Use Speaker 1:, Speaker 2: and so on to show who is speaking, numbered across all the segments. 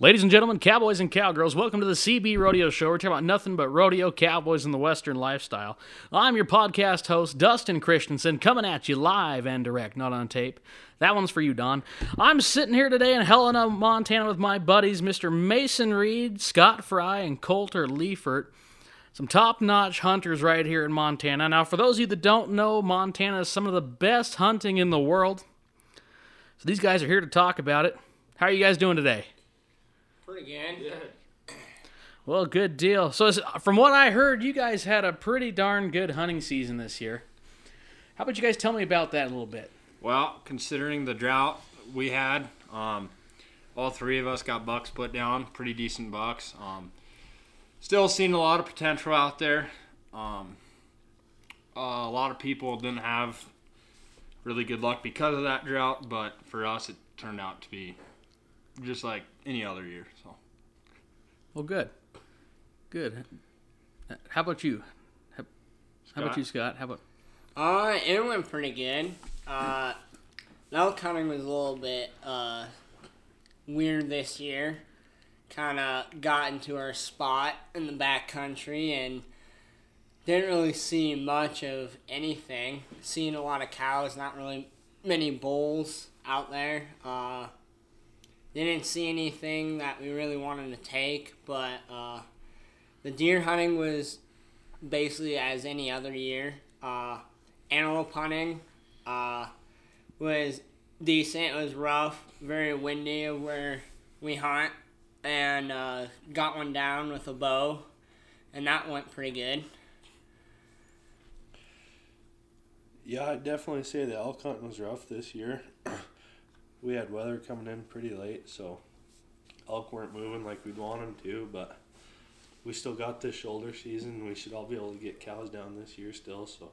Speaker 1: Ladies and gentlemen, cowboys and cowgirls, welcome to the CB Rodeo Show. We're talking about nothing but rodeo, cowboys, and the Western lifestyle. I'm your podcast host, Dustin Christensen, coming at you live and direct, not on tape. That one's for you, Don. I'm sitting here today in Helena, Montana with my buddies, Mr. Mason Reed, Scott Fry, and Colter Leifert. Some top notch hunters right here in Montana. Now, for those of you that don't know, Montana is some of the best hunting in the world. So these guys are here to talk about it. How are you guys doing today?
Speaker 2: Pretty good.
Speaker 1: Well, good deal. So, from what I heard, you guys had a pretty darn good hunting season this year. How about you guys tell me about that a little bit?
Speaker 3: Well, considering the drought we had, um, all three of us got bucks put down, pretty decent bucks. Um, still seeing a lot of potential out there. Um, a lot of people didn't have really good luck because of that drought, but for us, it turned out to be just like any other year. So.
Speaker 1: Well, good. Good. How about you? How, how about you, Scott? How about
Speaker 2: Uh, it went pretty good. Uh, elk hunting was a little bit uh, weird this year. Kind of got into our spot in the back country and didn't really see much of anything. Seeing a lot of cows, not really many bulls out there. Uh, didn't see anything that we really wanted to take, but uh, the deer hunting was basically as any other year. Uh, hunting uh, was decent. It was rough, very windy where we hunt, and uh, got one down with a bow, and that went pretty good.
Speaker 4: Yeah, I'd definitely say the elk hunting was rough this year. we had weather coming in pretty late, so elk weren't moving like we'd want them to, but we still got this shoulder season. We should all be able to get cows down this year still, so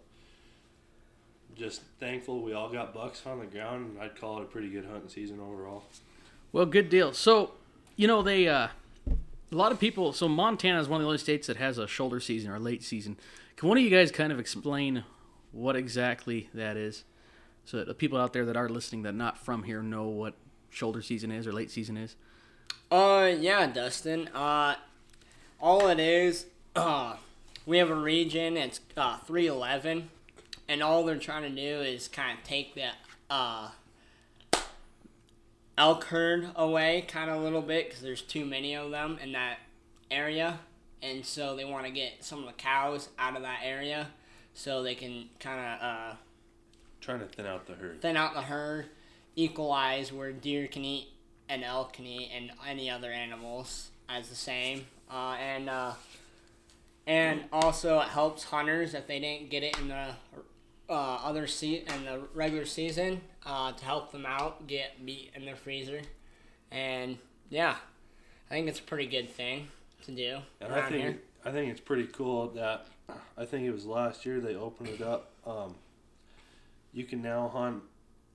Speaker 4: just thankful we all got bucks on the ground, and I'd call it a pretty good hunting season overall.
Speaker 1: Well, good deal. So, you know, they uh, a lot of people. So Montana is one of the only states that has a shoulder season or late season. Can one of you guys kind of explain what exactly that is, so that the people out there that are listening that not from here know what shoulder season is or late season is?
Speaker 2: Uh, yeah, Dustin. Uh, all it is, uh, we have a region. It's uh, three eleven, and all they're trying to do is kind of take the uh elk herd away, kind of a little bit, because there's too many of them in that area, and so they want to get some of the cows out of that area, so they can kind of uh
Speaker 4: Trying to thin out the herd.
Speaker 2: thin out the herd, equalize where deer can eat and elk can eat and any other animals as the same. Uh, and uh, and also it helps hunters if they didn't get it in the uh, other se- in the regular season uh, to help them out get meat in their freezer. And yeah, I think it's a pretty good thing to do
Speaker 4: And I think
Speaker 2: here.
Speaker 4: I think it's pretty cool that I think it was last year they opened it up. Um, you can now hunt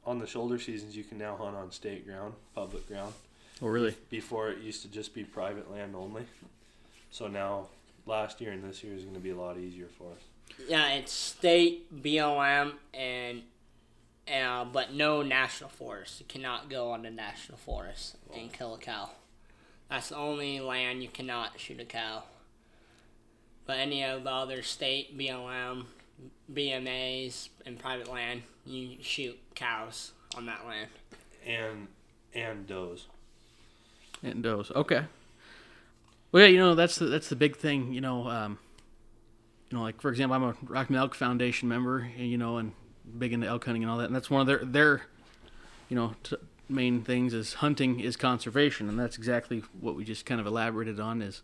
Speaker 4: on the shoulder seasons. You can now hunt on state ground, public ground.
Speaker 1: Oh, really?
Speaker 4: Before it used to just be private land only. So now, last year and this year is going to be a lot easier for us.
Speaker 2: Yeah, it's state BLM and uh, but no national forest. You cannot go on the national forest and kill a cow. That's the only land you cannot shoot a cow. But any of the other state BLM, BMAs, and private land, you shoot cows on that land.
Speaker 4: And and does.
Speaker 1: And does. Okay. Well, yeah, you know that's the that's the big thing. You know, um, you know, like for example, I'm a Rocky Mountain Elk Foundation member, and you know, and big into elk hunting and all that, and that's one of their their, you know, t- main things is hunting is conservation, and that's exactly what we just kind of elaborated on is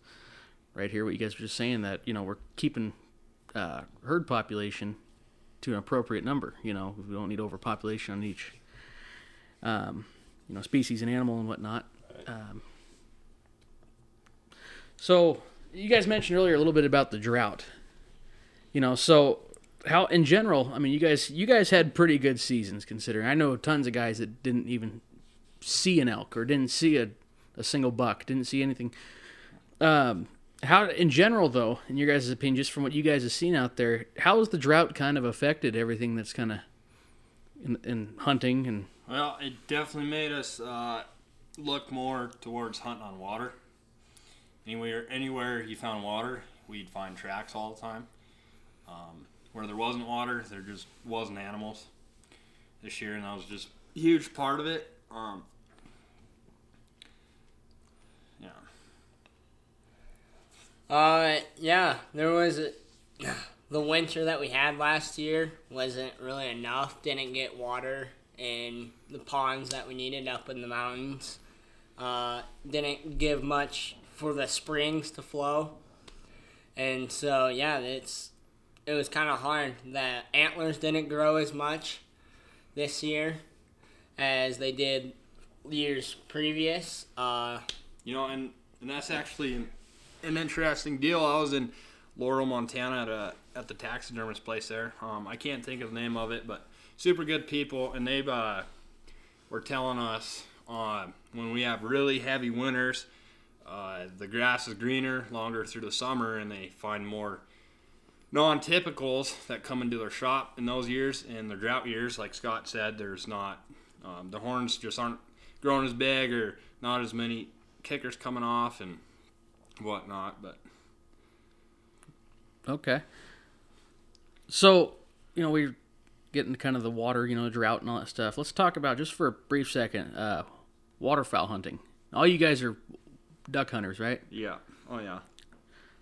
Speaker 1: right here what you guys were just saying that you know we're keeping uh, herd population to an appropriate number. You know, we don't need overpopulation on each, um, you know, species and animal and whatnot. Um, so you guys mentioned earlier a little bit about the drought. You know, so how in general, I mean, you guys you guys had pretty good seasons considering. I know tons of guys that didn't even see an elk or didn't see a, a single buck, didn't see anything. Um, how in general though, in your guys' opinion, just from what you guys have seen out there, how has the drought kind of affected everything that's kind of in, in hunting and
Speaker 3: Well, it definitely made us uh, look more towards hunting on water. Anywhere, anywhere you found water, we'd find tracks all the time. Um, where there wasn't water, there just wasn't animals this year, and that was just a huge part of it. Um, yeah.
Speaker 2: Uh, yeah, there was a, the winter that we had last year wasn't really enough. Didn't get water in the ponds that we needed up in the mountains. Uh, didn't give much for the springs to flow, and so yeah, it's it was kind of hard. The antlers didn't grow as much this year as they did years previous. Uh,
Speaker 3: You know, and, and that's actually an, interesting deal. I was in Laurel, Montana at a at the taxidermist place there. Um, I can't think of the name of it, but super good people, and they uh, were telling us uh, when we have really heavy winters, uh, the grass is greener longer through the summer, and they find more non-typicals that come into their shop in those years. In the drought years, like Scott said, there's not um, the horns just aren't growing as big or not as many kickers coming off and whatnot. But
Speaker 1: Okay. So, you know, we're getting kind of the water, you know, drought and all that stuff. Let's talk about just for a brief second, uh, waterfowl hunting. All you guys are duck hunters, right?
Speaker 3: yeah, oh yeah.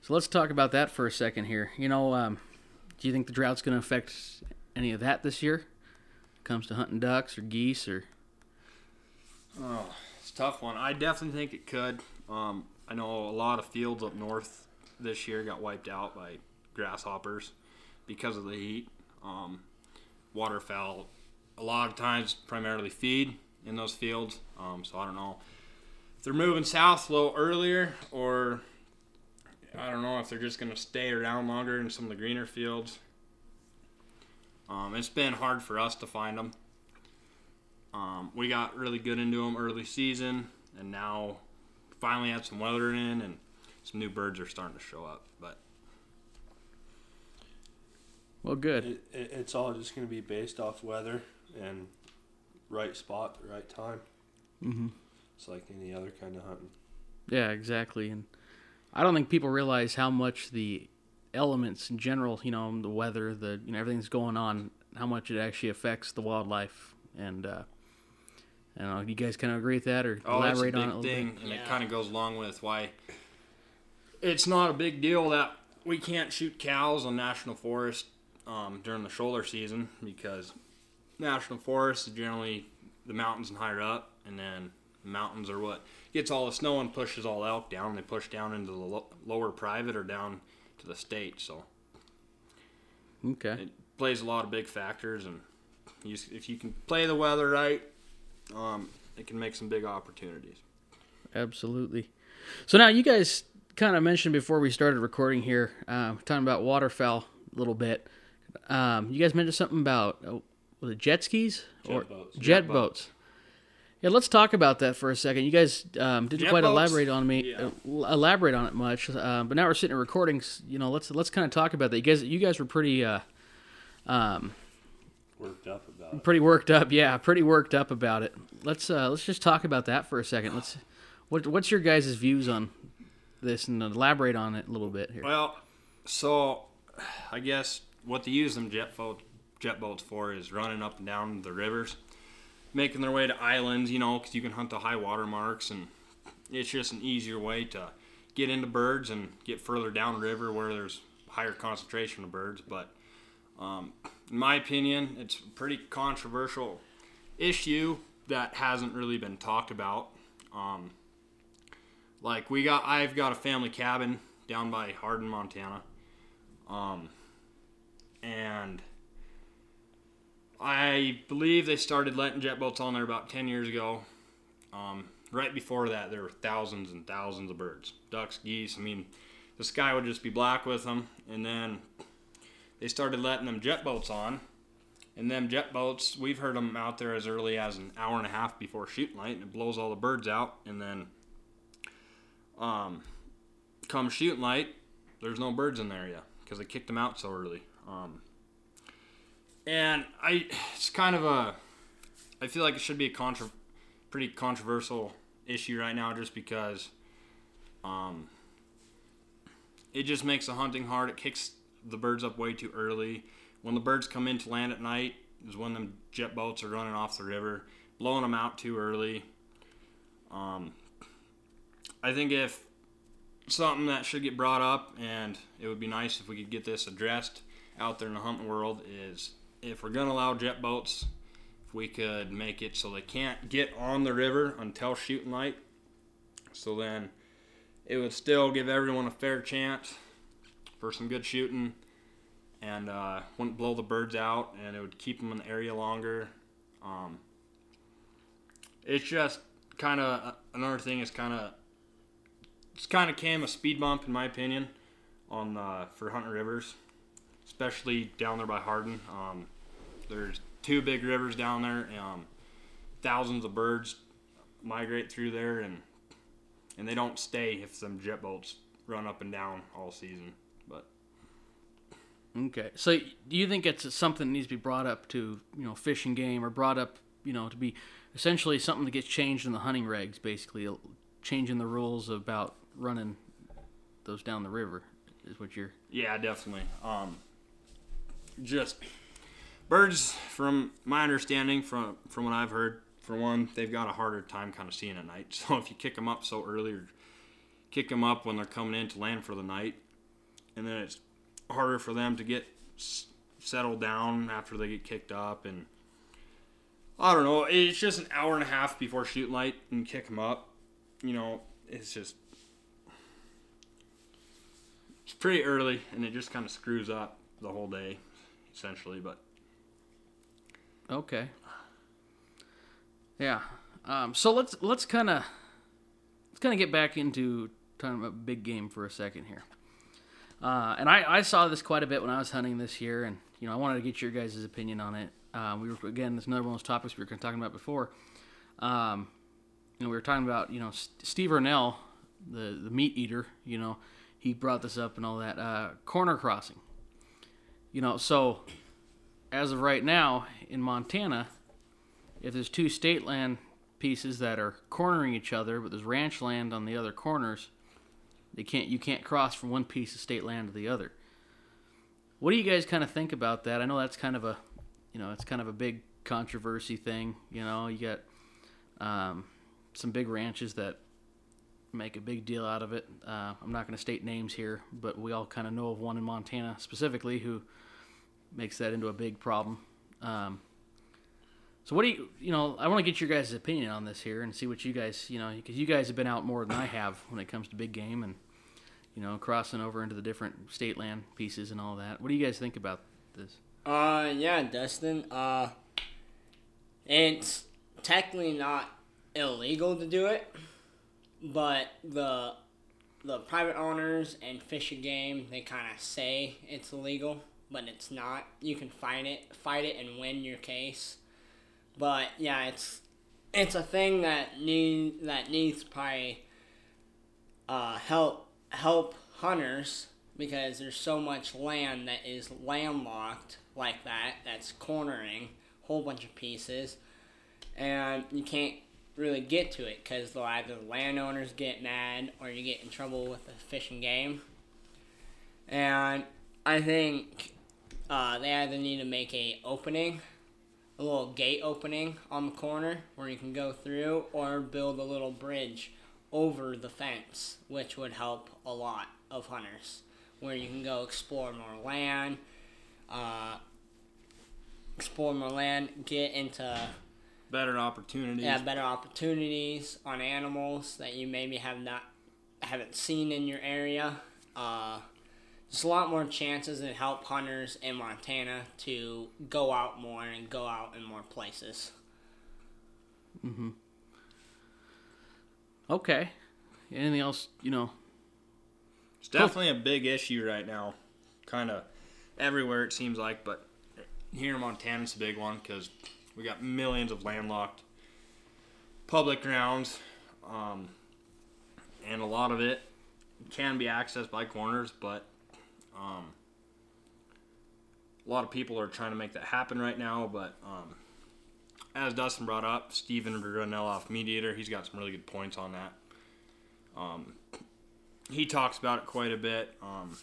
Speaker 1: So let's talk about that for a second here. You know, um, do you think the drought's going to affect any of that this year? Comes to hunting ducks or geese or
Speaker 3: Oh, it's a tough one. I definitely think it could. Um, I know a lot of fields up north this year got wiped out by grasshoppers because of the heat. Um, waterfowl, a lot of times primarily feed in those fields. Um, so I don't know if they're moving south a little earlier or I don't know if they're just going to stay around longer in some of the greener fields. Um, it's been hard for us to find them. Um, we got really good into them early season, and now finally had some weather in, and some new birds are starting to show up. But
Speaker 1: well, good.
Speaker 4: It, it, it's all just going to be based off weather and right spot, the right time.
Speaker 1: Mm-hmm.
Speaker 4: It's like any other kind of hunting.
Speaker 1: Yeah, exactly. And I don't think people realize how much the elements in general, you know, the weather, the you know everything's going on, how much it actually affects the wildlife. And uh, I don't know, you guys kind of agree with that or
Speaker 3: oh, it's a
Speaker 1: elaborate
Speaker 3: big
Speaker 1: on it a little
Speaker 3: thing,
Speaker 1: bit?
Speaker 3: and it kind of goes along with why it's not a big deal that we can't shoot cows on national forest um, during the shoulder season because national forest is generally the mountains and higher up, and then the mountains are what gets all the snow and pushes all elk down. They push down into the lo- lower private or down to the state, so
Speaker 1: Okay.
Speaker 3: it plays a lot of big factors, and you, if you can play the weather right, um, it can make some big opportunities.
Speaker 1: Absolutely. So now you guys kind of mentioned before we started recording here, um, talking about waterfowl a little bit. Um, you guys mentioned something about uh, was it jet skis
Speaker 4: Jet
Speaker 1: or
Speaker 4: boats.
Speaker 1: jet,
Speaker 3: Jet
Speaker 1: boats.
Speaker 3: boats.
Speaker 1: Yeah, let's talk about that for a second. You guys um, didn't
Speaker 3: Jet
Speaker 1: quite
Speaker 3: boats?
Speaker 1: elaborate on me,
Speaker 3: Yeah.
Speaker 1: uh, elaborate on it much. Uh, but now we're sitting in recordings. You know, let's let's kind of talk about that. You guys, you guys were pretty, uh, um,
Speaker 4: Worked up about it.
Speaker 1: Pretty worked up. Yeah, pretty worked up about it. Let's uh, let's just talk about that for a second. Let's. What, what's your guys' views on this and elaborate on it a little bit here?
Speaker 3: Well, so I guess what they use them jet boat jet boats for is running up and down the rivers, making their way to islands. You know, because you can hunt the high water marks, and it's just an easier way to get into birds and get further down river where there's higher concentration of birds. But um, in my opinion, it's a pretty controversial issue that hasn't really been talked about. Um, like we got, I've got a family cabin down by Hardin, Montana, um, and I believe they started letting jet boats on there about ten years ago. Um, right before that, there were thousands and thousands of birds, ducks, geese. I mean, the sky would just be black with them, and then they started letting them jet boats on. And them jet boats, we've heard them out there as early as an hour and a half before shooting light, and it blows all the birds out. And then um, come shooting light, there's no birds in there yet because they kicked them out so early. Um, and I, it's kind of a, I feel like it should be a contra, pretty controversial issue right now, just because um, it just makes the hunting hard. It kicks the birds up way too early. When the birds come in to land at night, is when them jet boats are running off the river, blowing them out too early. Um, I think if something that should get brought up, and it would be nice if we could get this addressed out there in the hunting world, is if we're gonna allow jet boats, if we could make it so they can't get on the river until shooting light. So then it would still give everyone a fair chance for some good shooting and uh, wouldn't blow the birds out and it would keep them in the area longer. Um, it's just kind of another thing is kind of it's kind of came a speed bump in my opinion on uh, for Hunter Rivers, especially down there by Hardin. Um, there's two big rivers down there. Um, thousands of birds migrate through there, and and they don't stay if some jet boats run up and down all season.
Speaker 1: Okay. So do you think it's something that needs to be brought up to, you know, fish and game or brought up, you know, to be essentially something that gets changed in the hunting regs, basically uh, changing the rules about running those down the river is what you're
Speaker 3: yeah, definitely. Um, just birds, from my understanding, from from what I've heard, for one, they've got a harder time kind of seeing at night. So if you kick them up so early, or kick them up when they're coming in to land for the night, and then it's harder for them to get settled down after they get kicked up, and I don't know. It's just an hour and a half before shoot light and kick them up. You know, it's just it's pretty early, and it just kind of screws up the whole day, essentially. But
Speaker 1: Okay. Yeah. Um, so let's let's kind of let's kind of get back into talking about big game for a second here. Uh, and I, I saw this quite a bit when I was hunting this year, and you know I wanted to get your guys' opinion on it. Um, we were again, this is another one of those topics we were talking about before. Um, you know, we were talking about you know Steve Rinella, the the meat eater. You know, he brought this up and all that. Uh, corner crossing. You know, so as of right now in Montana, if there's two state land pieces that are cornering each other, but there's ranch land on the other corners, they can't you can't cross from one piece of state land to the other. What do you guys kind of think about that? I know that's kind of a, you know, it's kind of a big controversy thing. You know, you got um, some big ranches that make a big deal out of it. Uh, I'm not going to state names here, but we all kind of know of one in Montana specifically who makes that into a big problem. Um, so what do you, you know, I want to get your guys' opinion on this here and see what you guys, you know, because you guys have been out more than I have when it comes to big game and, you know, crossing over into the different state land pieces and all that. What do you guys think about this?
Speaker 2: Uh, yeah, Dustin. Uh, it's technically not illegal to do it, but the the private owners and Fish and Game they kind of say it's illegal, but it's not. You can fight it, fight it, and win your case. But yeah, it's it's a thing that need that needs probably uh, help help hunters because there's so much land that is landlocked like that that's cornering a whole bunch of pieces and you can't really get to it because they'll either the landowners get mad or you get in trouble with the Fish and Game. And i think uh, they either need to make a opening a little gate opening on the corner where you can go through or build a little bridge over the fence which would help a lot of hunters where you can go explore more land, uh, explore more land, get into
Speaker 3: better opportunities.
Speaker 2: yeah better opportunities on animals that you maybe have not haven't seen in your area. Uh, just a lot more chances and help hunters in Montana to go out more and go out in more places.
Speaker 1: Okay. Anything else, you know?
Speaker 3: It's definitely a big issue right now, kind of everywhere it seems like, but here in Montana it's a big one because we got millions of landlocked public grounds, um, and a lot of it can be accessed by corners, but um, a lot of people are trying to make that happen right now. But um, as Dustin brought up, Steven Rinella off MeatEater, he's got some really good points on that. Um, he talks about it quite a bit. Um,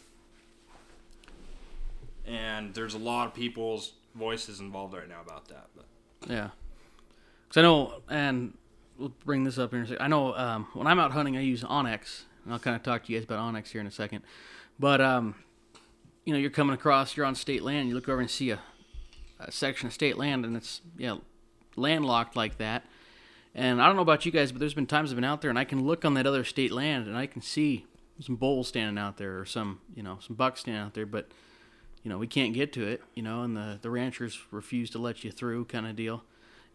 Speaker 3: and there's a lot of people's voices involved right now about that. But
Speaker 1: Yeah. Because I know, and we'll bring this up here in a second. I know um, when I'm out hunting, I use onX. And I'll kind of talk to you guys about onX here in a second. But, um, you know, you're coming across, you're on state land, you look over and see a, a section of state land, and it's, yeah, landlocked like that. And I don't know about you guys, but there's been times I've been out there and I can look on that other state land and I can see some bulls standing out there or some, you know, some bucks standing out there, but, you know, we can't get to it, you know, and the, the ranchers refuse to let you through kind of deal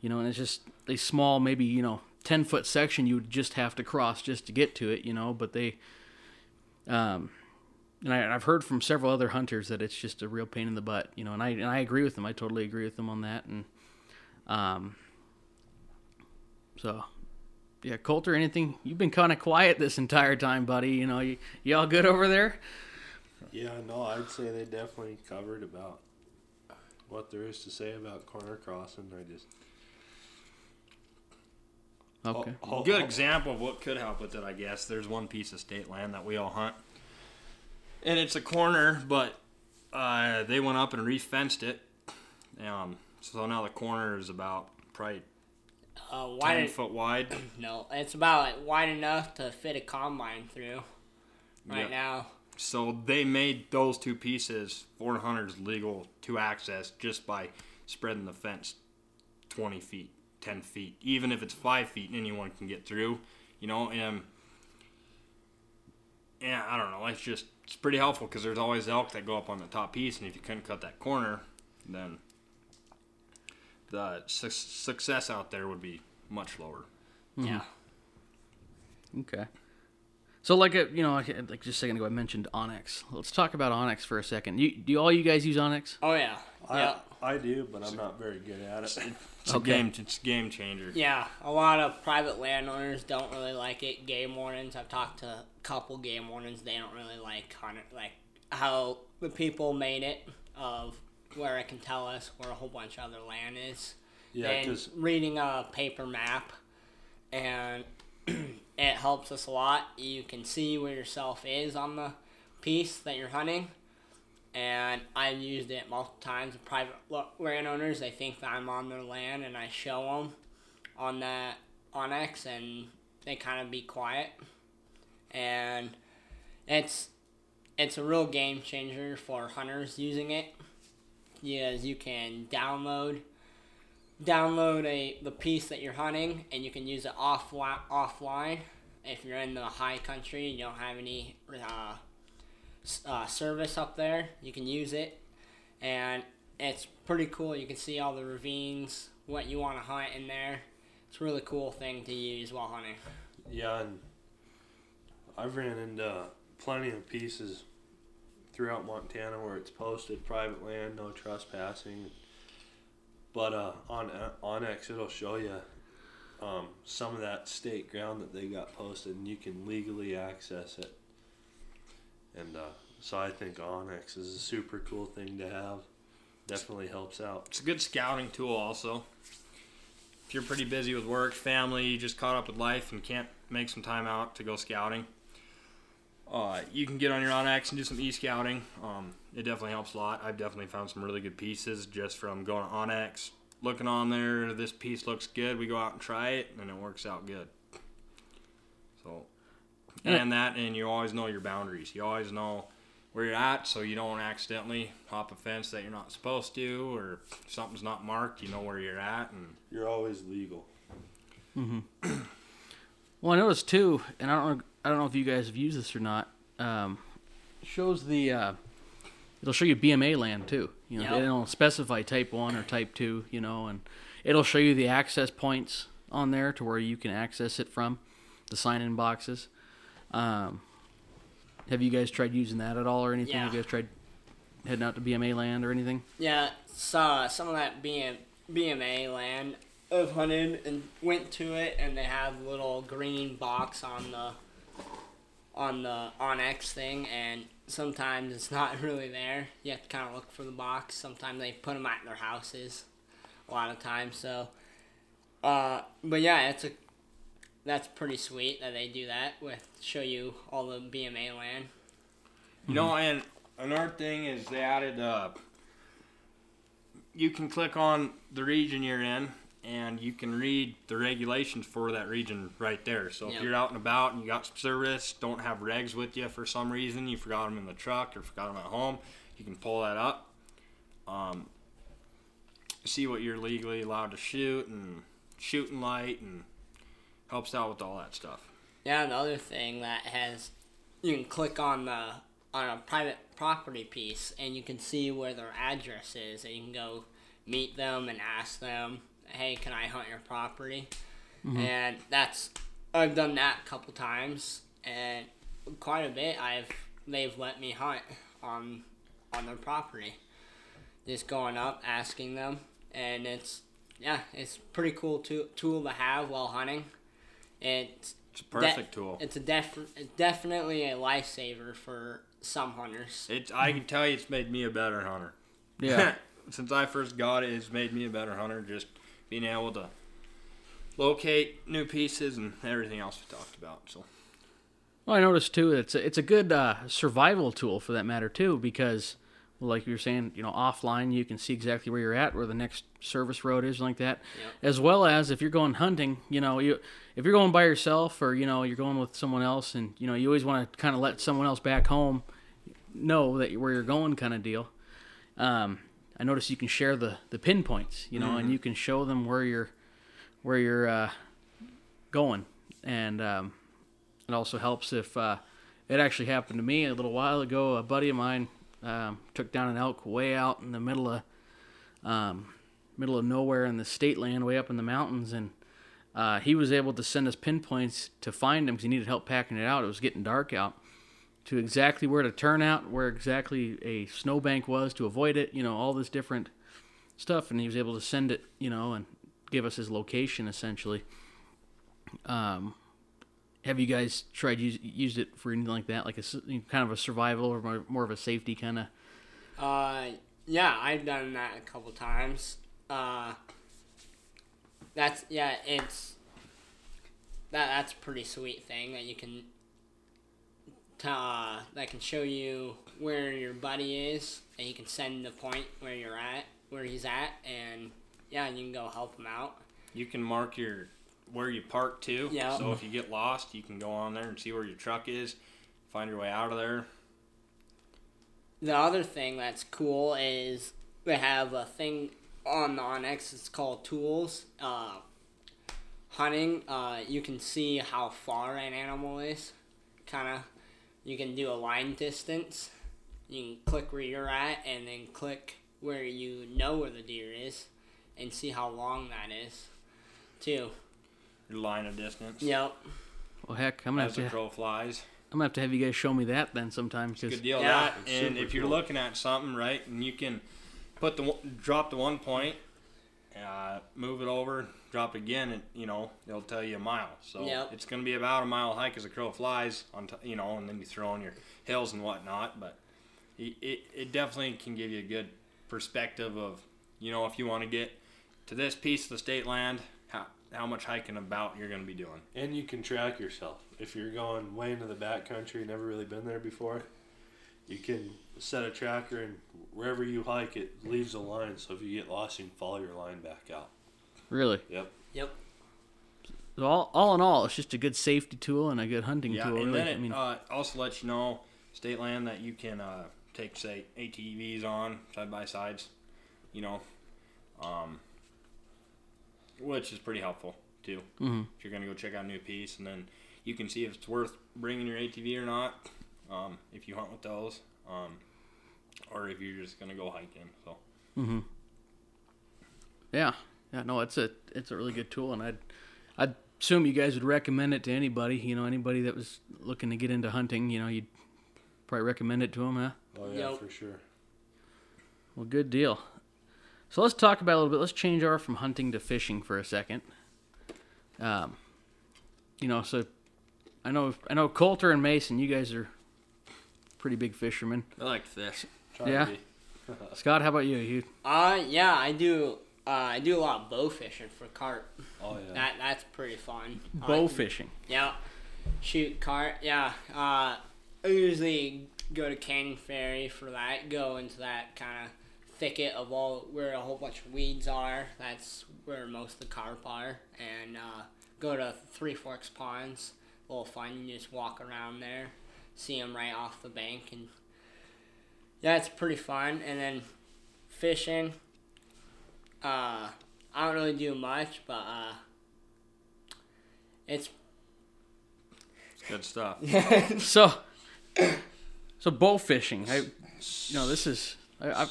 Speaker 1: you know, and it's just a small, maybe you know, ten foot section you would just have to cross just to get to it, you know. But they, um, and I, I've heard from several other hunters that it's just a real pain in the butt, you know, and I and I agree with them. I totally agree with them on that, and um, so yeah, Colter, anything? You've been kind of quiet this entire time, buddy. You know, you, you all good over there?
Speaker 4: Yeah, no, I'd say they definitely covered about what there is to say about corner crossing. I just
Speaker 1: Okay.
Speaker 4: Oh,
Speaker 3: good example of what could help with it, I guess. There's one piece of state land that we all hunt, and it's a corner, but uh, they went up and refenced it. Um, so now the corner is about probably
Speaker 2: Uh,
Speaker 3: ten
Speaker 2: wide,
Speaker 3: foot wide.
Speaker 2: no, it's about like, wide enough to fit a combine through. Right
Speaker 3: Yep.
Speaker 2: now,
Speaker 3: So they made those two pieces for hunters legal to access just by spreading the fence 20 feet, 10 feet. Even if it's 5 feet anyone can get through, you know, and yeah, I don't know. It's just, it's pretty helpful because there's always elk that go up on the top piece, and if you couldn't cut that corner, then the su- success out there would be much lower. Mm-hmm.
Speaker 2: yeah.
Speaker 1: Okay. So like a, you know like, uh, like just a second ago I mentioned onX. Let's talk about onX for a second. You do all you guys use onX?
Speaker 2: Oh yeah.
Speaker 4: I,
Speaker 2: yeah.
Speaker 4: I do, but I'm not very good at it.
Speaker 3: It's
Speaker 1: Okay.
Speaker 3: a game, it's a game changer.
Speaker 2: Yeah, a lot of private landowners don't really like it. Game wardens, I've talked to a couple game wardens. They don't really like hunter, like how the people made it of where it can tell us where a whole bunch of other land is.
Speaker 4: Yeah,
Speaker 2: and
Speaker 4: because
Speaker 2: reading a paper map, and it helps us a lot. You can see where yourself is on the piece that you're hunting. And I've used it multiple times. with Private landowners, they think that I'm on their land, and I show them on that onX, and they kind of be quiet. And it's it's a real game changer for hunters using it. Yes, you can download download a the piece that you're hunting and you can use it offline offline. If you're in the high country and you don't have any uh, uh, service up there you can use it. And it's pretty cool. You can see all the ravines what you want to hunt in there. It's a really cool thing to use while hunting.
Speaker 4: Yeah, and I've ran into plenty of pieces throughout Montana where it's posted private land, no trespassing. But uh, on uh, onX, it'll show you um, some of that state ground that they got posted, and you can legally access it. And uh, so I think onX is a super cool thing to have. Definitely helps out.
Speaker 3: It's a good scouting tool, also. If you're pretty busy with work, family, you just caught up with life and can't make some time out to go scouting, uh, you can get on your onX and do some e-scouting. Um, it definitely helps a lot. I've definitely found some really good pieces just from going to onX, looking on there. This piece looks good. We go out and try it, and it works out good. So,
Speaker 1: And
Speaker 3: and that, and you always know your boundaries. You always know where you're at, so you don't accidentally hop a fence that you're not supposed to, or if something's not marked, you know where you're at, and
Speaker 4: You're always legal. Mm-hmm.
Speaker 1: Well, I noticed too, and I don't know, I don't know if you guys have used this or not. Um, shows the uh, it'll show you BMA land too. You know,
Speaker 2: Yep.
Speaker 1: it'll specify type one or type two. You know, and it'll show you the access points on there to where you can access it from, the sign-in boxes. Um, have you guys tried using that at all or anything?
Speaker 2: Yeah.
Speaker 1: Have you guys tried heading out to BMA land or anything?
Speaker 2: Yeah, saw some of that BM, BMA land. I've hunted and went to it, and they have a little green box on the on the onX thing, and sometimes it's not really there. You have to kind of look for the box. Sometimes they put them at their houses. A lot of times, so Uh, but yeah, it's a that's pretty sweet that they do that with show you all the BMA land.
Speaker 3: You know, and another thing is they added. Uh, you can click on the region you're in, and you can read the regulations for that region right there. So
Speaker 2: Yep.
Speaker 3: if you're out and about and you got some service, don't have regs with you for some reason, you forgot them in the truck or forgot them at home, you can pull that up. Um, see what you're legally allowed to shoot and shooting light and helps out with all that stuff.
Speaker 2: Yeah, another thing that has you can click on the on a private property piece and you can see where their address is and you can go meet them and ask them, "Hey, can I hunt your property?" Mm-hmm. And that's I've done that a couple times and quite a bit. I've they've let me hunt on on their property. Just going up, asking them, and it's yeah, it's pretty cool to, tool to have while hunting. It's
Speaker 3: It's a perfect tool.
Speaker 2: it's a def- it's definitely a lifesaver for some hunters.
Speaker 3: It's I can tell you it's made me a better hunter.
Speaker 1: Yeah.
Speaker 3: Since I first got it, it's made me a better hunter. Just being able to locate new pieces and everything else we talked about. So
Speaker 1: Well, I noticed too. It's a, it's a good uh, survival tool for that matter too, because like you were saying, you know, offline you can see exactly where you're at, where the next service road is, like that.
Speaker 2: Yep.
Speaker 1: As well as if you're going hunting, you know, you if you're going by yourself or you know you're going with someone else, and you know you always want to kind of let someone else back home know that where you're going, kind of deal. Um, I notice you can share the the pinpoints, you know, and you can show them where you're where you're uh, going, and um, it also helps if uh, it actually happened to me a little while ago. A buddy of mine um, took down an elk way out in the middle of um, middle of nowhere in the state land, way up in the mountains, and uh, he was able to send us pinpoints to find him because he needed help packing it out. It was getting dark out. To exactly where to turn out, where exactly a snowbank was to avoid it, you know, all this different stuff, and he was able to send it, you know, and give us his location essentially. Um, have you guys tried use used it for anything like that, like a kind of a survival or more, more of a safety kind of?
Speaker 2: Uh, yeah, I've done that a couple times. Uh, that's yeah, it's that that's a pretty sweet thing that you can t- uh, that can show you where your buddy is, and you can send the point where you're at, where he's at, and yeah, you can go help him out.
Speaker 3: you can mark your where you park too.
Speaker 2: Yeah.
Speaker 3: So if you get lost, you can go on there and see where your truck is, find your way out of there.
Speaker 2: The other thing that's cool is they have a thing on the onX. It's called Tools. Uh, hunting, uh, you can see how far an animal is. Kind of, you can do a line distance. You can click where you're at, and then click where you know where the deer is, and see how long that is, too.
Speaker 3: Your line of distance.
Speaker 2: Yep.
Speaker 1: Well, heck, I'm gonna have
Speaker 3: As the
Speaker 1: to
Speaker 3: crow flies.
Speaker 1: I'm gonna have to have you guys show me that then sometime. 'cause-
Speaker 3: Good deal.
Speaker 2: Yeah.
Speaker 3: That and if you're
Speaker 4: cool.
Speaker 3: looking at something right, and you can put the drop the one point, uh, move it over, drop it again, and you know it'll tell you a mile. So
Speaker 2: Yep.
Speaker 3: it's going to be about a mile hike as a crow flies on, t- you know, and then you throw in your hills and whatnot. But it, it, it definitely can give you a good perspective of, you know, if you want to get to this piece of the state land, how how much hiking about you're going to be doing.
Speaker 4: And you can track yourself. If you're going way into the back country, never really been there before, you can set a tracker and wherever you hike, it leaves a line. So if you get lost, you can follow your line back out.
Speaker 1: Really,
Speaker 4: Yep.
Speaker 2: Yep.
Speaker 1: so all all in all, it's just a good safety tool and a good hunting
Speaker 3: Yeah,
Speaker 1: tool.
Speaker 3: and
Speaker 1: Really,
Speaker 3: then it
Speaker 1: I mean,
Speaker 3: uh, also lets you know state land that you can uh, take say ATVs on side by sides, you know, um, which is pretty helpful too.
Speaker 1: Mhm.
Speaker 3: If you're gonna go check out a new piece, and then you can see if it's worth bringing your ATV or not, um, if you hunt with those, um, or if you're just gonna go hiking. So Mhm.
Speaker 1: yeah, yeah, no, it's a it's a really good tool, and I'd I'd assume you guys would recommend it to anybody. You know, anybody that was looking to get into hunting. You know, you'd probably recommend it to them, huh?
Speaker 4: Oh yeah,
Speaker 2: Yep.
Speaker 4: for sure.
Speaker 1: Well, good deal. So let's talk about a little bit. Let's change over from hunting to fishing for a second. Um, you know, so I know I know Colter and Mason, you guys are pretty big fishermen.
Speaker 3: I like to fish.
Speaker 4: Try to
Speaker 1: Yeah.
Speaker 4: be.
Speaker 1: Scott, how about you? You
Speaker 2: Uh, yeah, I do Uh, I do a lot of bow fishing for carp.
Speaker 4: Oh yeah.
Speaker 2: That that's pretty fun.
Speaker 1: Bow
Speaker 2: like-
Speaker 1: fishing.
Speaker 2: Yeah. Shoot carp. Yeah. Uh, I usually go to Canyon Ferry for that. Go into that kind of thicket of all where a whole bunch of weeds are. That's where most of the carp are. And uh, go to Three Forks Ponds. A little fun. You just walk around there, see them right off the bank, and yeah, it's pretty fun. And then fishing. Uh, I don't really do much, but uh, it's
Speaker 3: It's good stuff.
Speaker 1: So, so bow fishing. I, you know, this is. I, I,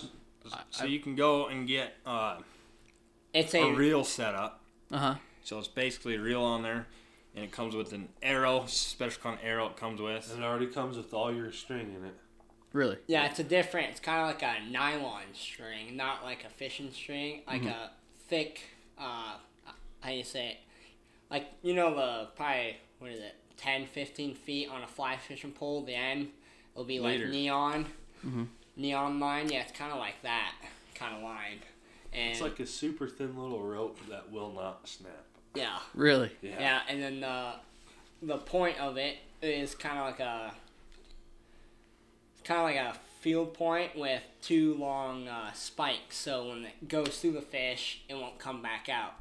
Speaker 3: So you can go and get uh,
Speaker 2: it's
Speaker 3: a
Speaker 2: a
Speaker 3: reel setup.
Speaker 1: uh huh.
Speaker 3: So it's basically a reel on there, and it comes with an arrow, special kind of arrow it comes with.
Speaker 4: And it already comes with all your string in it.
Speaker 1: Really?
Speaker 2: yeah, it's a different. It's kind of like a nylon string, not like a fishing string, like a thick. Uh, how do you say it? Like you know the probably what is it, 10, 15 feet on a fly fishing pole. The end it'll be
Speaker 3: Later.
Speaker 2: like neon, neon line. Yeah, it's kind of like that kind of line. And
Speaker 4: It's like a super thin little rope that will not snap.
Speaker 2: yeah,
Speaker 1: Really?
Speaker 4: Yeah.
Speaker 2: Yeah, and then the the point of it is kind of like a kind of like a field point with two long uh, spikes. So when it goes through the fish, it won't come back out.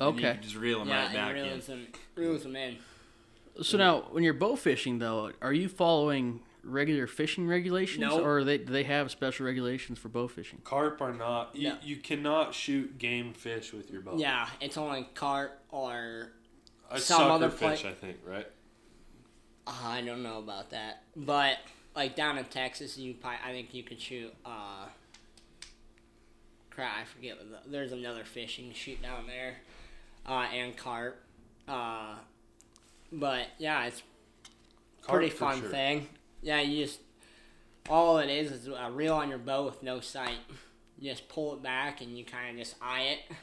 Speaker 3: And you
Speaker 1: Okay.
Speaker 3: can just reel them
Speaker 2: yeah,
Speaker 3: right back
Speaker 2: and
Speaker 3: in.
Speaker 2: reels them reels them in.
Speaker 1: So now, when you're bow fishing, though, are you following regular fishing regulations,
Speaker 2: Nope.
Speaker 1: or they do they have special regulations for bow fishing?
Speaker 4: Carp are not. You,
Speaker 2: No.
Speaker 4: you cannot shoot game fish with your bow.
Speaker 2: Yeah, it's only carp or
Speaker 4: A
Speaker 2: some
Speaker 4: sucker
Speaker 2: other
Speaker 4: fish,
Speaker 2: pla-
Speaker 4: I think, right?
Speaker 2: uh, I don't know about that, but like down in Texas, you probably, I think you could shoot. Uh, crap, I forget. What the, there's another fish you can shoot down there, uh, and carp. Uh, but yeah, it's
Speaker 4: Carp
Speaker 2: pretty fun
Speaker 4: sure.
Speaker 2: thing. Yeah, you just all it is is a reel on your bow with no sight. You just pull it back and you kind of just eye it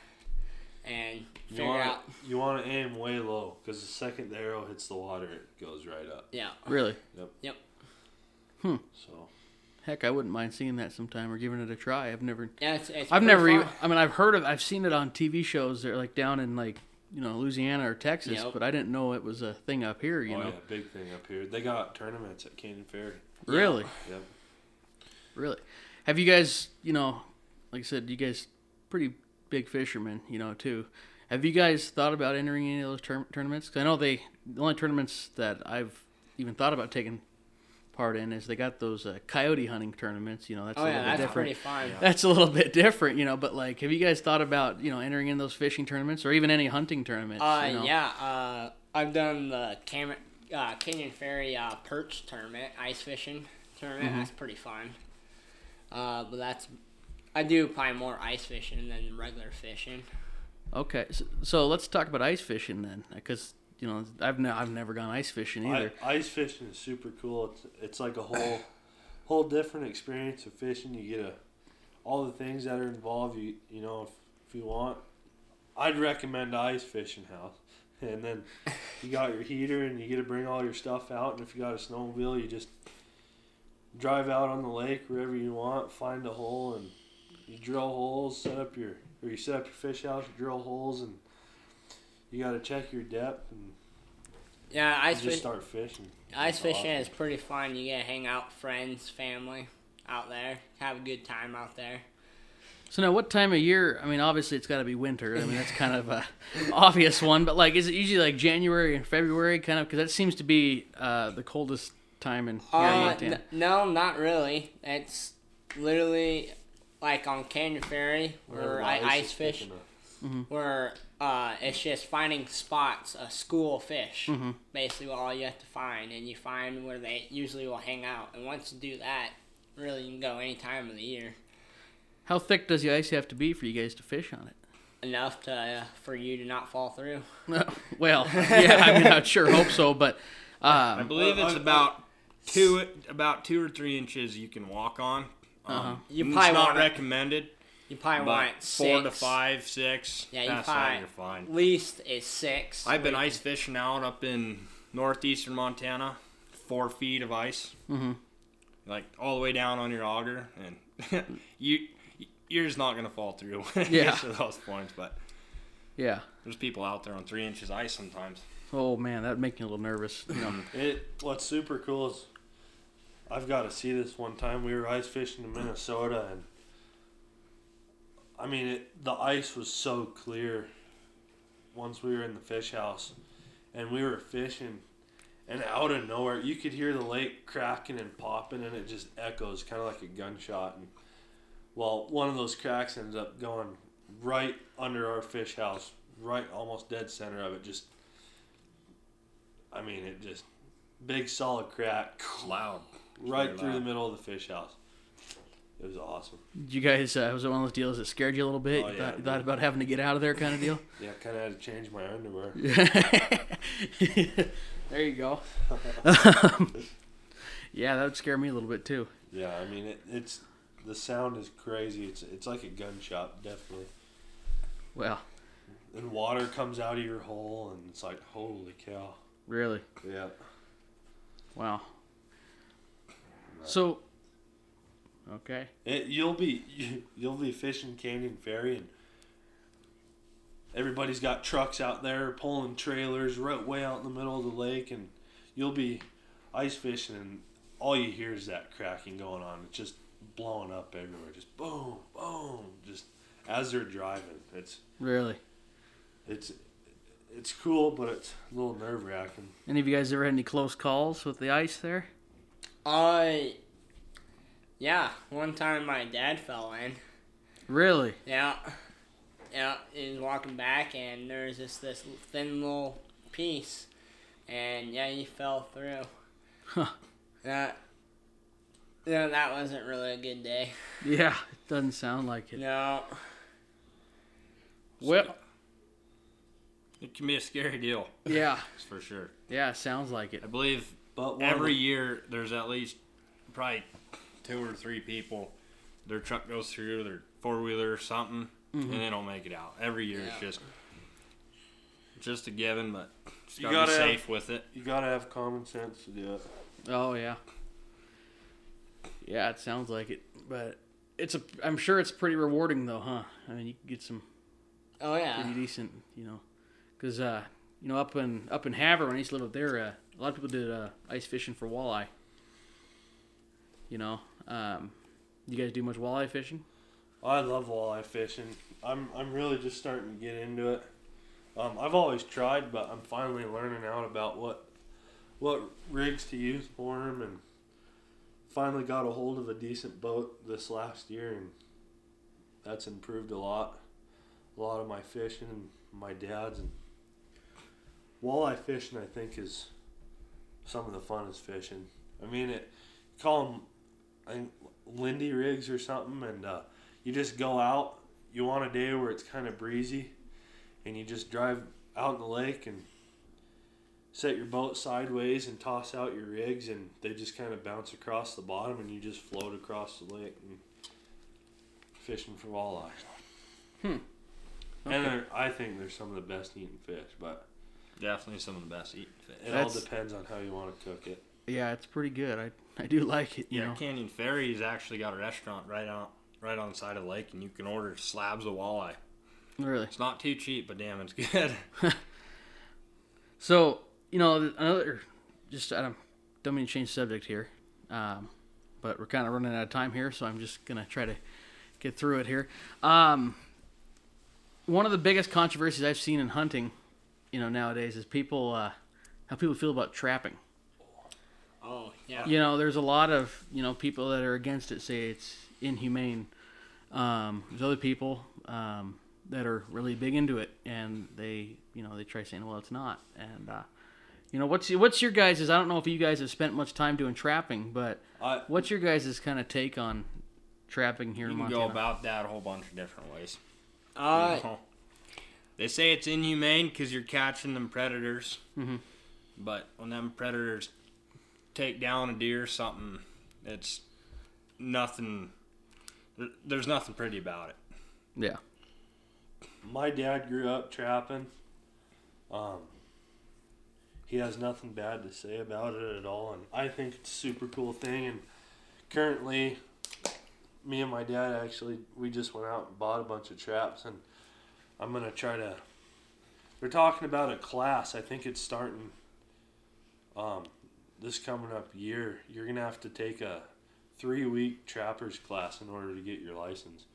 Speaker 2: and
Speaker 4: You
Speaker 2: figure
Speaker 4: want
Speaker 2: out.
Speaker 4: you want to aim way low because the second the arrow hits the water, it goes right up.
Speaker 2: Yeah,
Speaker 1: Really? Hmm.
Speaker 4: So
Speaker 1: Heck, I wouldn't mind seeing that sometime or giving it a try. I've never,
Speaker 2: yeah, it's, it's
Speaker 1: I've never. Even, I mean, I've heard of, I've seen it on TV shows. They're like down in like you know Louisiana or Texas,
Speaker 2: Yep.
Speaker 1: but I didn't know it was a thing up here. You
Speaker 4: oh
Speaker 1: know,
Speaker 4: yeah, big thing up here. They got tournaments at Canyon Ferry.
Speaker 1: really,
Speaker 4: Yep.
Speaker 1: really. Have you guys, you know, like I said, you guys pretty big fishermen, you know, too. Have you guys thought about entering any of those tournaments? tournaments? 'Cause I know they the only tournaments that I've even thought about taking part in is they got those uh, coyote hunting tournaments. You know, that's
Speaker 2: Oh
Speaker 1: a
Speaker 2: yeah,
Speaker 1: little bit
Speaker 2: that's
Speaker 1: different.
Speaker 2: pretty fun.
Speaker 1: That's a little bit different, you know. But like, have you guys thought about you know entering in those fishing tournaments or even any hunting tournaments?
Speaker 2: Uh,
Speaker 1: you know?
Speaker 2: yeah, uh, I've done the Cam- uh, Canyon Ferry uh, perch tournament, ice fishing tournament.
Speaker 1: Mm-hmm.
Speaker 2: That's pretty fun. Uh, but that's I do probably more ice fishing than regular fishing.
Speaker 1: Okay, so, so let's talk about ice fishing then, because you know I've ne- I've never gone ice fishing either.
Speaker 4: I, ice fishing is super cool. It's it's like a whole whole different experience of fishing. You get a all the things that are involved. You you know if, if you want, I'd recommend ice fishing house. And then you got your heater and you get to bring all your stuff out. And if you got a snowmobile, you just drive out on the lake wherever you want, find a hole, and you drill holes. Set up your or you set up your fish house, you drill holes, and you got to check your depth and
Speaker 2: Yeah,
Speaker 4: you
Speaker 2: ice
Speaker 4: just
Speaker 2: fish,
Speaker 4: start fishing.
Speaker 2: ice fishing
Speaker 4: awesome.
Speaker 2: is pretty fun. You get to hang out, friends, family, out there, have a good time out there.
Speaker 1: So now, what time of year? I mean, obviously it's got to be winter. I mean, that's kind of a obvious one. But like, is it usually like January and February, kind of? Because that seems to be uh, the coldest time in here
Speaker 2: Uh, n- no, not really. It's literally like on Canyon Ferry
Speaker 4: Wherever
Speaker 2: where I
Speaker 4: is
Speaker 2: ice fish.
Speaker 4: Thick enough.
Speaker 2: where uh, it's just finding spots, a school of fish.
Speaker 1: Mhm.
Speaker 2: Basically, all you have to find, and you find where they usually will hang out. And once you do that, really, you can go any time of the year.
Speaker 1: How thick does the ice have to be for you guys to fish on it?
Speaker 2: Enough to uh, for you to not fall through.
Speaker 1: well, yeah, I mean, I sure hope so, but
Speaker 3: I
Speaker 1: uh,
Speaker 3: believe it's
Speaker 4: I- I-
Speaker 3: about two about two or three inches you can walk on. Um,
Speaker 1: Uh-huh.
Speaker 2: You
Speaker 3: it's
Speaker 2: probably
Speaker 3: not
Speaker 2: wanna-
Speaker 3: recommended,
Speaker 2: You probably
Speaker 3: but
Speaker 2: want
Speaker 3: four to five, six.
Speaker 2: Yeah, you probably
Speaker 3: you're fine.
Speaker 2: At least is six.
Speaker 3: I've been ice fishing out up in northeastern Montana, four feet of ice,
Speaker 1: Mhm.
Speaker 3: like all the way down on your auger, and you you're just not gonna fall through
Speaker 1: Yeah.
Speaker 3: to those points. But
Speaker 1: Yeah.
Speaker 3: there's people out there on three inches ice sometimes.
Speaker 1: Oh man, that'd make me a little nervous. You know.
Speaker 4: It what's super cool is I've got to see this one time. We were ice fishing in Minnesota, and I mean, it, the ice was so clear once we were in the fish house, and we were fishing, and out of nowhere you could hear the lake cracking and popping, and it just echoes, kind of like a gunshot. And well, one of those cracks ends up going right under our fish house, right almost dead center of it. Just, I mean, it just big solid crack
Speaker 3: Loud.
Speaker 4: right
Speaker 3: Very
Speaker 4: through the middle of the fish house. It was awesome.
Speaker 1: Did you guys uh, was it one of those deals that scared you a little bit?
Speaker 4: Oh,
Speaker 1: you
Speaker 4: yeah,
Speaker 1: thought, thought about having to get out of there, kind of deal.
Speaker 4: Yeah, kind of had to change my underwear.
Speaker 1: there you go. yeah, that would scare me a little bit too.
Speaker 4: Yeah, I mean it, it's the sound is crazy. It's it's like a gunshot, definitely.
Speaker 1: Well,
Speaker 4: And water comes out of your hole, and it's like holy cow.
Speaker 1: really.
Speaker 4: Yeah.
Speaker 1: Wow. So. Okay.
Speaker 4: It, you'll be you, you'll be fishing Canyon Ferry, and everybody's got trucks out there pulling trailers right way out in the middle of the lake, and you'll be ice fishing, and all you hear is that cracking going on. It's just blowing up everywhere, just boom, boom, just as they're driving. It's
Speaker 1: Really.
Speaker 4: it's it's cool, but it's a little nerve wracking.
Speaker 1: Any of you guys ever had any close calls with the ice there?
Speaker 2: Uh, yeah. One time my dad fell in.
Speaker 1: Really?
Speaker 2: Yeah. Yeah, he was walking back and there was just this thin little piece. And yeah, he fell through.
Speaker 1: Huh.
Speaker 2: That, yeah, that wasn't really a good day.
Speaker 1: Yeah. It doesn't sound like it.
Speaker 2: No.
Speaker 1: Well.
Speaker 3: It can be a scary deal,
Speaker 1: Yeah.
Speaker 3: that's for sure.
Speaker 1: Yeah. Sounds like it.
Speaker 3: I believe
Speaker 4: But
Speaker 3: every
Speaker 4: of
Speaker 3: year there's at least probably two or three people. Their truck goes through their four wheeler or something, and they don't make it out. Every year it's just just a given, but just
Speaker 4: You
Speaker 3: gotta,
Speaker 4: gotta
Speaker 3: be
Speaker 4: have-
Speaker 3: safe with it.
Speaker 4: you gotta have common sense to do it.
Speaker 1: Oh yeah. Yeah, it sounds like it, but it's a. I'm sure it's pretty rewarding though, huh? I mean, you can get some
Speaker 2: Oh, yeah.
Speaker 1: pretty decent, you know, because uh, you know, up in up in Havre when I used to live up there, uh, a lot of people did uh, ice fishing for walleye. You know, um, you guys do much walleye fishing?
Speaker 4: I love walleye fishing. I'm I'm really just starting to get into it. Um, I've always tried, but I'm finally learning out about what what rigs to use for them, and finally got a hold of a decent boat this last year, and that's improved a lot. A lot of my fishing and my dad's and walleye fishing, I think, is some of the funnest fishing. I mean, it call them Lindy rigs or something, and uh, you just go out. You want a day where it's kind of breezy, and you just drive out in the lake and set your boat sideways and toss out your rigs, and they just kind of bounce across the bottom, and you just float across the lake and fishing for walleye. And
Speaker 1: Okay.
Speaker 4: they're, I think they're some of the best eating fish, but
Speaker 3: Definitely some of the best eating fish.
Speaker 4: it
Speaker 1: That's-
Speaker 4: all depends on how you want to cook it.
Speaker 1: Yeah, it's pretty good. I I do like it. You
Speaker 3: Yeah,
Speaker 1: know,
Speaker 3: Canyon Ferry's actually got a restaurant right on right on the side of the lake, and you can order slabs of walleye.
Speaker 1: really.
Speaker 3: It's not too cheap, but damn, it's good.
Speaker 1: So you know, another just I don't, don't mean to change the subject here, um, but we're kind of running out of time here, so I'm just gonna try to get through it here. Um, one of the biggest controversies I've seen in hunting, you know, nowadays is people uh, how people feel about trapping.
Speaker 2: Oh, yeah.
Speaker 1: You know, there's a lot of you know people that are against it, say it's inhumane. Um, there's other people um, that are really big into it, and they you know they try saying, well, it's not. And uh, you know, what's what's your guys' is I don't know if you guys have spent much time doing trapping, but
Speaker 4: I
Speaker 1: what's your guys' kind of take on trapping here
Speaker 3: you
Speaker 1: in
Speaker 3: can
Speaker 1: Montana?
Speaker 3: go about that a whole bunch of different ways.
Speaker 2: Uh,
Speaker 3: You know? They say it's inhumane because you're catching them predators,
Speaker 1: Mhm.
Speaker 3: but when them predators take down a deer or something, it's nothing. There's nothing pretty about it.
Speaker 1: yeah,
Speaker 4: my dad grew up trapping. Um, he has nothing bad to say about it at all, and I think it's a super cool thing. And currently, me and my dad actually we just went out and bought a bunch of traps, and I'm gonna try to. They're talking about a class. I think it's starting. Um, this coming up year, you're gonna have to take a three week trappers class in order to get your license,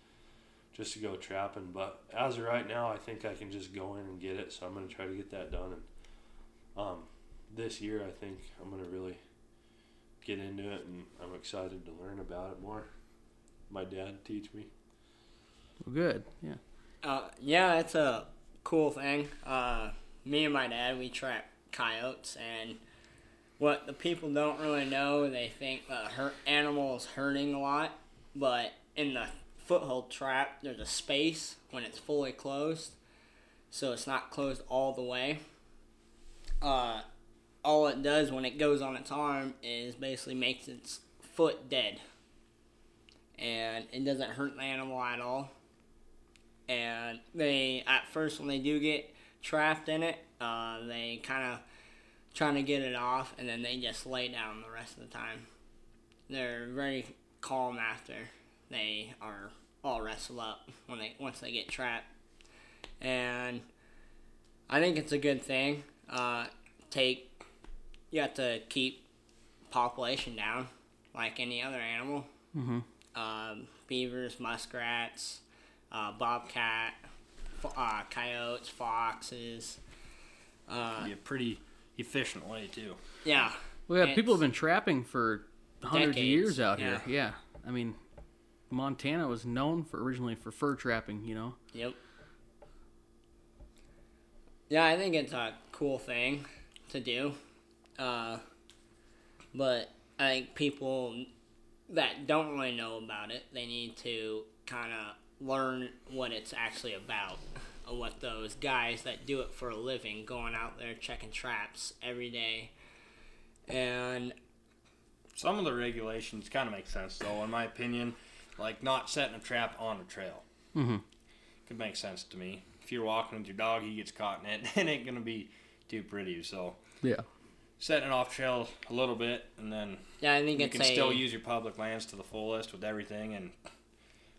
Speaker 4: just to go trapping. But as of right now, I think I can just go in and get it. So I'm gonna try to get that done. And um, this year, I think I'm gonna really get into it, and I'm excited to learn about it more. My dad teach me.
Speaker 1: Well, good. Yeah.
Speaker 2: Uh, yeah, it's a cool thing. Uh, me and my dad, we trap coyotes, and what the people don't really know, they think the hurt animal is hurting a lot, but in the foothold trap, there's a space when it's fully closed, so it's not closed all the way. Uh, all it does when it goes on its arm is basically makes its foot dead, and it doesn't hurt the animal at all and they at first when they do get trapped in it, uh, they kind of trying to get it off, and then they just lay down the rest of the time. They're very calm after they are all wrestled up when they once they get trapped, and I think it's a good thing. Uh, take you have to keep population down like any other animal.
Speaker 1: Mm-hmm.
Speaker 2: Um, beavers, muskrats, uh, bobcat, fo- uh, coyotes, foxes. Uh,
Speaker 3: Be a pretty efficient way too.
Speaker 2: yeah,
Speaker 1: Well, yeah,
Speaker 2: It's-
Speaker 1: people have been trapping for hundreds of years out
Speaker 2: yeah.
Speaker 1: here. Yeah. I mean, Montana was known for originally for fur trapping. You know.
Speaker 2: Yep. Yeah, I think it's a cool thing to do. Uh, but I think people that don't really know about it, they need to kind of learn what it's actually about. Or what those guys that do it for a living, going out there checking traps every day. And
Speaker 3: Some of the regulations kind of make sense though, in my opinion. Like not setting a trap on a trail.
Speaker 1: Mhm.
Speaker 3: Could make sense to me. If you're walking with your dog, he gets caught in it. It ain't gonna be too pretty. So
Speaker 1: Yeah.
Speaker 3: setting it off trail a little bit, and then
Speaker 2: yeah, I think
Speaker 3: you
Speaker 2: it's
Speaker 3: can
Speaker 2: a
Speaker 3: still use your public lands to the fullest with everything, and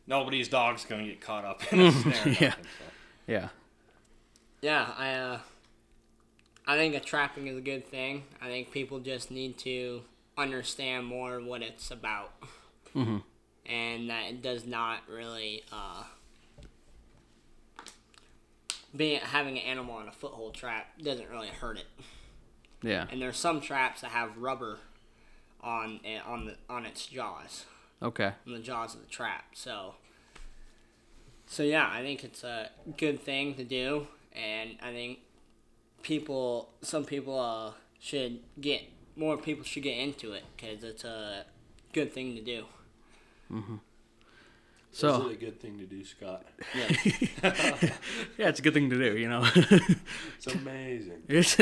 Speaker 3: nobody's dog's gonna get caught up in a snare. or
Speaker 1: Yeah.
Speaker 3: nothing, so.
Speaker 1: Yeah.
Speaker 2: Yeah, I uh, I think a trapping is a good thing. I think people just need to understand more what it's about,
Speaker 1: Mhm.
Speaker 2: and that it does not really uh, being having an animal on a foothold trap doesn't really hurt it.
Speaker 1: Yeah.
Speaker 2: And there's some traps that have rubber on it, on the on its jaws,
Speaker 1: Okay.
Speaker 2: on the jaws of the trap. So. So yeah, I think it's a good thing to do, and I think people, some people uh, should get more people should get into it because it's a good thing to do.
Speaker 1: So
Speaker 4: Is it a good thing to do, Scott?
Speaker 1: yeah, it's a good thing to do. You know.
Speaker 4: It's amazing.
Speaker 1: It's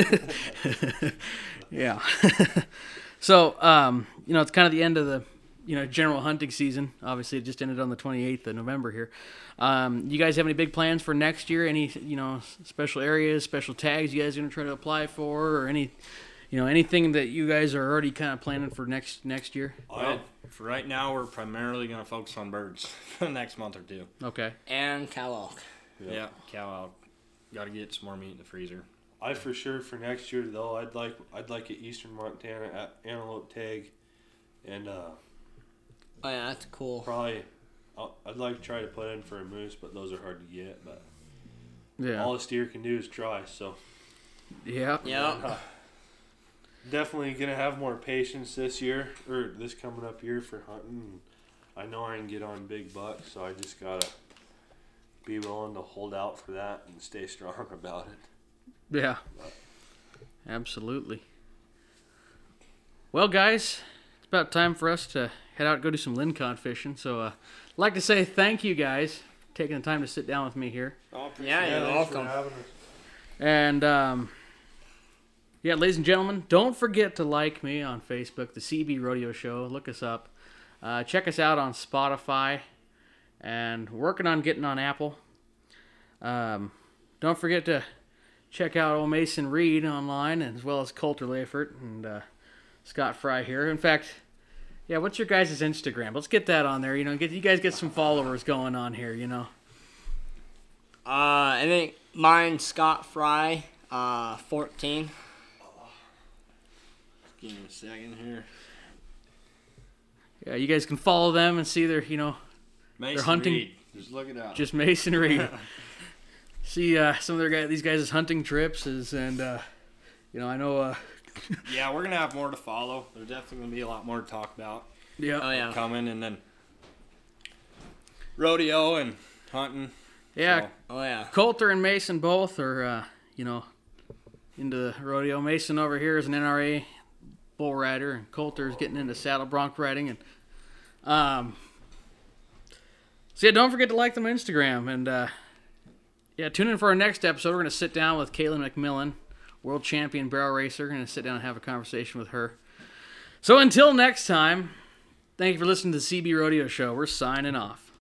Speaker 1: yeah. so um, you know, it's kind of the end of the you know general hunting season. Obviously, it just ended on the 28th of November here. Um, you guys have any big plans for next year? Any you know special areas, special tags you guys are gonna try to apply for, or any you know anything that you guys are already kind of planning for next next year?
Speaker 3: Well, for right now, we're primarily gonna focus on birds for the next month or two.
Speaker 1: Okay.
Speaker 2: And cow elk.
Speaker 3: Yeah, cow out. Got to get some more meat in the freezer.
Speaker 4: I for sure for next year though, I'd like I'd like an Eastern Montana antelope tag, and uh,
Speaker 2: Oh yeah, that's cool.
Speaker 4: probably I'll, I'd like to try to put in for a moose, but those are hard to get. But
Speaker 1: Yeah.
Speaker 4: all a steer can do is try. So
Speaker 1: yeah.
Speaker 2: Yeah.
Speaker 4: Uh, definitely gonna have more patience this year or this coming up year for hunting. I know I can get on big bucks, so I just gotta be willing to hold out for that and stay strong about it.
Speaker 1: Yeah. Absolutely. Well, guys, it's about time for us to head out go do some lincon fishing. So, uh, like to say thank you guys for taking the time to sit down with me here.
Speaker 2: Yeah, you're
Speaker 4: thanks
Speaker 2: welcome.
Speaker 1: And um, yeah, ladies and gentlemen, don't forget to like me on Facebook, the CB Rodeo Show. Look us up. Uh, check us out on Spotify, and working on getting on Apple. Um, don't forget to check out old Mason Reed online, as well as Colter Leifert and uh, Scott Fry here. In fact, Yeah, what's your guys' Instagram? Let's get that on there. You know, get you guys get some followers going on here. You know.
Speaker 2: Uh, I think mine Scott Fry, uh, 14.
Speaker 3: Give me a second here.
Speaker 1: Yeah, you guys can follow them and see their, you know,
Speaker 3: Mason
Speaker 1: hunting-
Speaker 3: Reed. Just look it up.
Speaker 1: just masonry. see uh, some of their guys, these guys' hunting trips is, and uh, you know, I know. Uh,
Speaker 3: yeah, we're gonna have more to follow. There's definitely gonna be a lot more to talk about
Speaker 1: yeah,
Speaker 2: Oh, yeah.
Speaker 3: coming, and then rodeo and hunting.
Speaker 1: yeah.
Speaker 3: So,
Speaker 2: Oh, yeah.
Speaker 1: Colter and Mason both are, uh, you know, into the rodeo. Mason over here is an NRA bull rider, and Colter is getting into saddle bronc riding. And um, so yeah, don't forget to like them on Instagram. And uh, yeah, tune in for our next episode. We're going to sit down with Kaylin McMillan, world champion barrel racer. Going to sit down and have a conversation with her. So until next time, thank you for listening to the CB Rodeo Show. We're signing off.